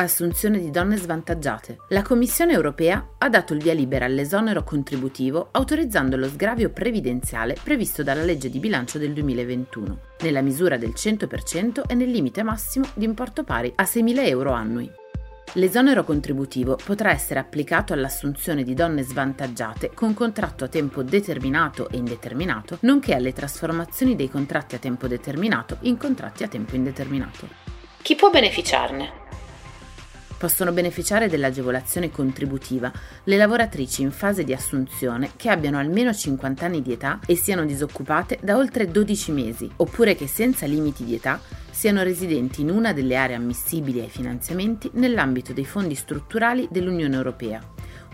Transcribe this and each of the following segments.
Assunzione di donne svantaggiate. La Commissione europea ha dato il via libera all'esonero contributivo autorizzando lo sgravio previdenziale previsto dalla legge di bilancio del 2021, nella misura del 100% e nel limite massimo di importo pari a 6.000 euro annui. L'esonero contributivo potrà essere applicato all'assunzione di donne svantaggiate con contratto a tempo determinato e indeterminato, nonché alle trasformazioni dei contratti a tempo determinato in contratti a tempo indeterminato. Chi può beneficiarne? Possono beneficiare dell'agevolazione contributiva le lavoratrici in fase di assunzione che abbiano almeno 50 anni di età e siano disoccupate da oltre 12 mesi, oppure che senza limiti di età siano residenti in una delle aree ammissibili ai finanziamenti nell'ambito dei fondi strutturali dell'Unione Europea,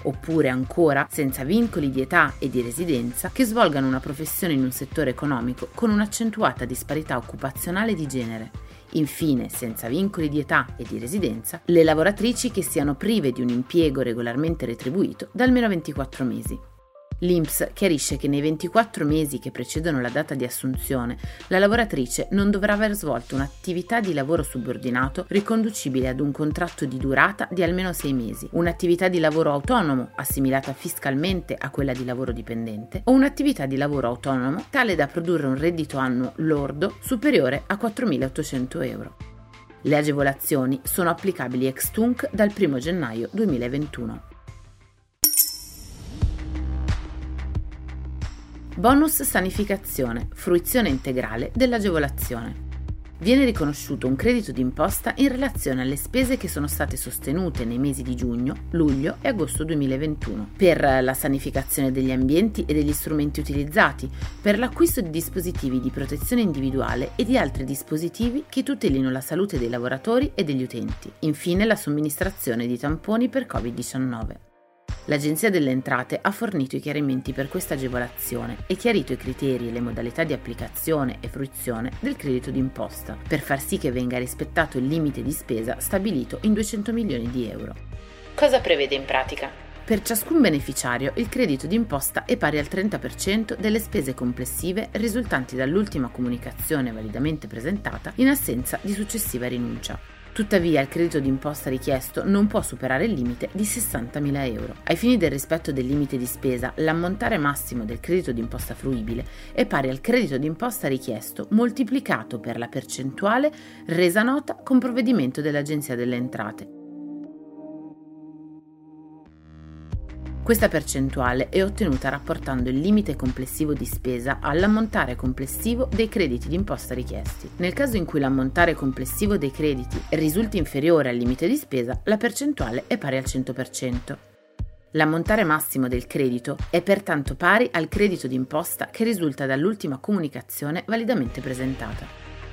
oppure ancora senza vincoli di età e di residenza che svolgano una professione in un settore economico con un'accentuata disparità occupazionale di genere Infine, senza vincoli di età e di residenza, le lavoratrici che siano prive di un impiego regolarmente retribuito da almeno 24 mesi. L'INPS chiarisce che nei 24 mesi che precedono la data di assunzione, la lavoratrice non dovrà aver svolto un'attività di lavoro subordinato riconducibile ad un contratto di durata di almeno 6 mesi, un'attività di lavoro autonomo assimilata fiscalmente a quella di lavoro dipendente o un'attività di lavoro autonomo tale da produrre un reddito annuo lordo superiore a 4.800 euro. Le agevolazioni sono applicabili ex tunc dal 1 gennaio 2021. Bonus sanificazione, fruizione integrale dell'agevolazione. Viene riconosciuto un credito d'imposta in relazione alle spese che sono state sostenute nei mesi di giugno, luglio e agosto 2021 per la sanificazione degli ambienti e degli strumenti utilizzati, per l'acquisto di dispositivi di protezione individuale e di altri dispositivi che tutelino la salute dei lavoratori e degli utenti. Infine la somministrazione di tamponi per Covid-19. L'Agenzia delle Entrate ha fornito i chiarimenti per questa agevolazione e chiarito i criteri e le modalità di applicazione e fruizione del credito d'imposta, per far sì che venga rispettato il limite di spesa stabilito in 200 milioni di euro. Cosa prevede in pratica? Per ciascun beneficiario il credito d'imposta è pari al 30% delle spese complessive risultanti dall'ultima comunicazione validamente presentata in assenza di successiva rinuncia. Tuttavia il credito d'imposta richiesto non può superare il limite di 60.000 euro. Ai fini del rispetto del limite di spesa, l'ammontare massimo del credito d'imposta fruibile è pari al credito d'imposta richiesto moltiplicato per la percentuale resa nota con provvedimento dell'Agenzia delle Entrate Questa percentuale è ottenuta rapportando il limite complessivo di spesa all'ammontare complessivo dei crediti d'imposta richiesti. Nel caso in cui l'ammontare complessivo dei crediti risulti inferiore al limite di spesa, la percentuale è pari al 100%. L'ammontare massimo del credito è pertanto pari al credito d'imposta che risulta dall'ultima comunicazione validamente presentata.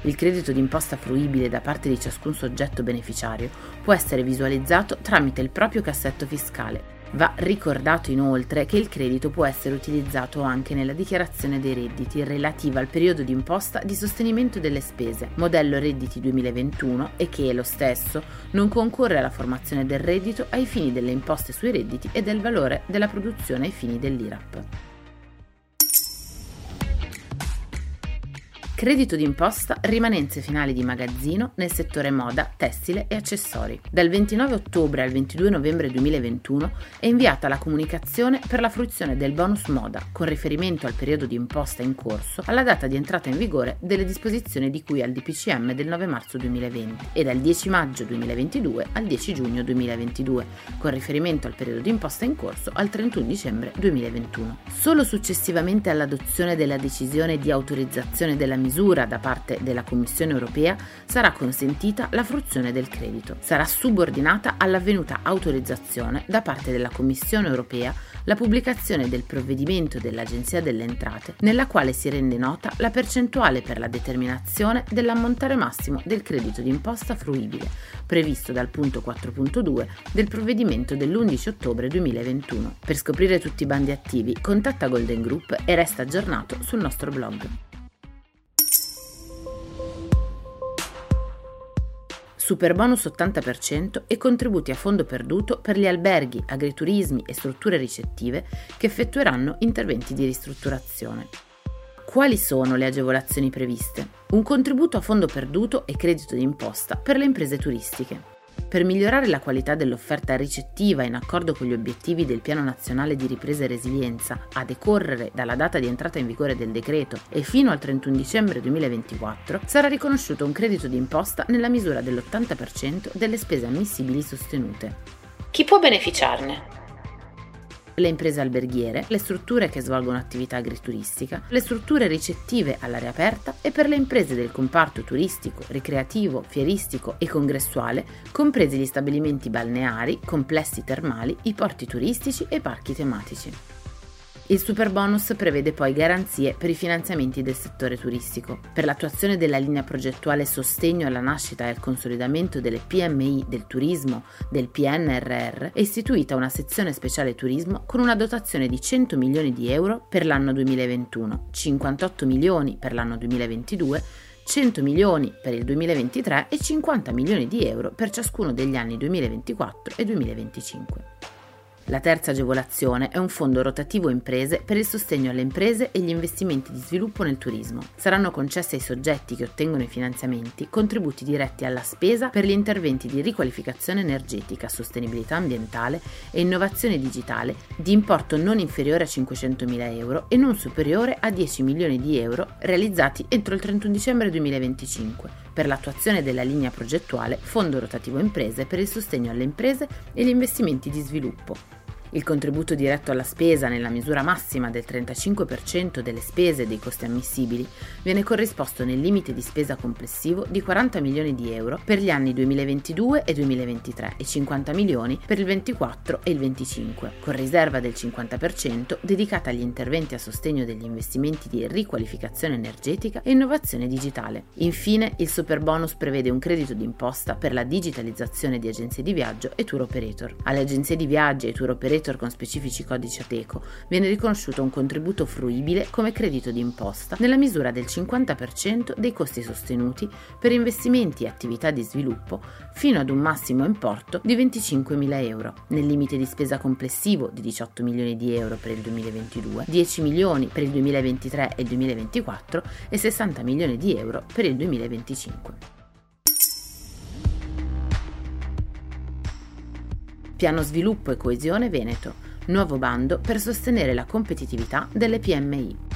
Il credito d'imposta fruibile da parte di ciascun soggetto beneficiario può essere visualizzato tramite il proprio cassetto fiscale Va ricordato inoltre che il credito può essere utilizzato anche nella dichiarazione dei redditi relativa al periodo di imposta di sostenimento delle spese, modello redditi 2021, e che lo stesso non concorre alla formazione del reddito ai fini delle imposte sui redditi e del valore della produzione ai fini dell'IRAP. Credito d'imposta rimanenze finali di magazzino nel settore moda, tessile e accessori. Dal 29 ottobre al 22 novembre 2021 è inviata la comunicazione per la fruizione del bonus moda con riferimento al periodo di imposta in corso alla data di entrata in vigore delle disposizioni di cui al DPCM del 9 marzo 2020 e dal 10 maggio 2022 al 10 giugno 2022 con riferimento al periodo di imposta in corso al 31 dicembre 2021. Solo successivamente all'adozione della decisione di autorizzazione della misura misura da parte della Commissione europea sarà consentita la fruizione del credito. Sarà subordinata all'avvenuta autorizzazione da parte della Commissione europea la pubblicazione del provvedimento dell'Agenzia delle Entrate, nella quale si rende nota la percentuale per la determinazione dell'ammontare massimo del credito d'imposta fruibile, previsto dal punto 4.2 del provvedimento dell'11 ottobre 2021. Per scoprire tutti i bandi attivi, contatta Golden Group e resta aggiornato sul nostro blog. Superbonus 80% e contributi a fondo perduto per gli alberghi, agriturismi e strutture ricettive che effettueranno interventi di ristrutturazione. Quali sono le agevolazioni previste? Un contributo a fondo perduto e credito d'imposta per le imprese turistiche. Per migliorare la qualità dell'offerta ricettiva in accordo con gli obiettivi del Piano Nazionale di Ripresa e Resilienza a decorrere dalla data di entrata in vigore del decreto e fino al 31 dicembre 2024, sarà riconosciuto un credito d'imposta nella misura dell'80% delle spese ammissibili sostenute. Chi può beneficiarne? Le imprese alberghiere, le strutture che svolgono attività agrituristica, le strutture ricettive all'aria aperta e per le imprese del comparto turistico, ricreativo, fieristico e congressuale, compresi gli stabilimenti balneari, complessi termali, i porti turistici e parchi tematici. Il superbonus prevede poi garanzie per i finanziamenti del settore turistico. Per l'attuazione della linea progettuale Sostegno alla nascita e al consolidamento delle PMI del turismo del PNRR è istituita una sezione speciale turismo con una dotazione di 100 milioni di euro per l'anno 2021, 58 milioni per l'anno 2022 100 milioni per il 2023 e 50 milioni di euro per ciascuno degli anni 2024 e 2025. La terza agevolazione è un fondo rotativo imprese per il sostegno alle imprese e gli investimenti di sviluppo nel turismo. Saranno concessi ai soggetti che ottengono i finanziamenti contributi diretti alla spesa per gli interventi di riqualificazione energetica, sostenibilità ambientale e innovazione digitale di importo non inferiore a 500.000 euro e non superiore a 10 milioni di euro realizzati entro il 31 dicembre 2025 per l'attuazione della linea progettuale Fondo Rotativo Imprese per il sostegno alle imprese e gli investimenti di sviluppo il contributo diretto alla spesa nella misura massima del 35% delle spese e dei costi ammissibili viene corrisposto nel limite di spesa complessivo di 40 milioni di euro per gli anni 2022 e 2023 e 50 milioni per il 24 e il 25, con riserva del 50% dedicata agli interventi a sostegno degli investimenti di riqualificazione energetica e innovazione digitale. Infine, il super bonus prevede un credito d'imposta per la digitalizzazione di agenzie di viaggio e tour operator. Alle agenzie di viaggio e tour operator operator con specifici codici ATECO viene riconosciuto un contributo fruibile come credito d'imposta nella misura del 50% dei costi sostenuti per investimenti e attività di sviluppo fino ad un massimo importo di 25.000 euro, nel limite di spesa complessivo di 18 milioni di euro per il 2022, 10 milioni per il 2023 e il 2024 e 60 milioni di euro per il 2025. Piano Sviluppo e Coesione Veneto, nuovo bando per sostenere la competitività delle PMI.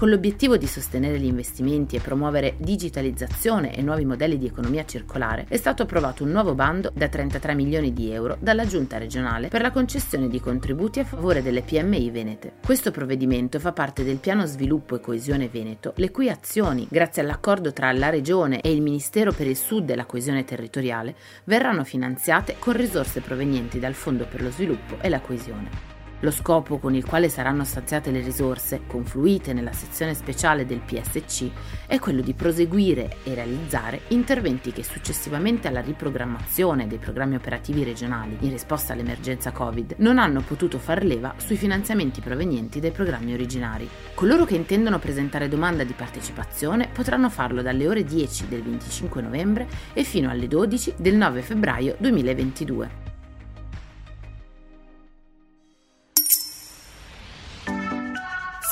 Con l'obiettivo di sostenere gli investimenti e promuovere digitalizzazione e nuovi modelli di economia circolare, è stato approvato un nuovo bando da 33 milioni di euro dalla Giunta regionale per la concessione di contributi a favore delle PMI venete. Questo provvedimento fa parte del Piano Sviluppo e Coesione Veneto, le cui azioni, grazie all'accordo tra la Regione e il Ministero per il Sud e la Coesione Territoriale, verranno finanziate con risorse provenienti dal Fondo per lo Sviluppo e la Coesione. Lo scopo con il quale saranno stanziate le risorse, confluite nella sezione speciale del PSC, è quello di proseguire e realizzare interventi che successivamente alla riprogrammazione dei programmi operativi regionali in risposta all'emergenza Covid non hanno potuto far leva sui finanziamenti provenienti dai programmi originari. Coloro che intendono presentare domanda di partecipazione potranno farlo dalle ore 10 del 25 novembre e fino alle 12 del 9 febbraio 2022.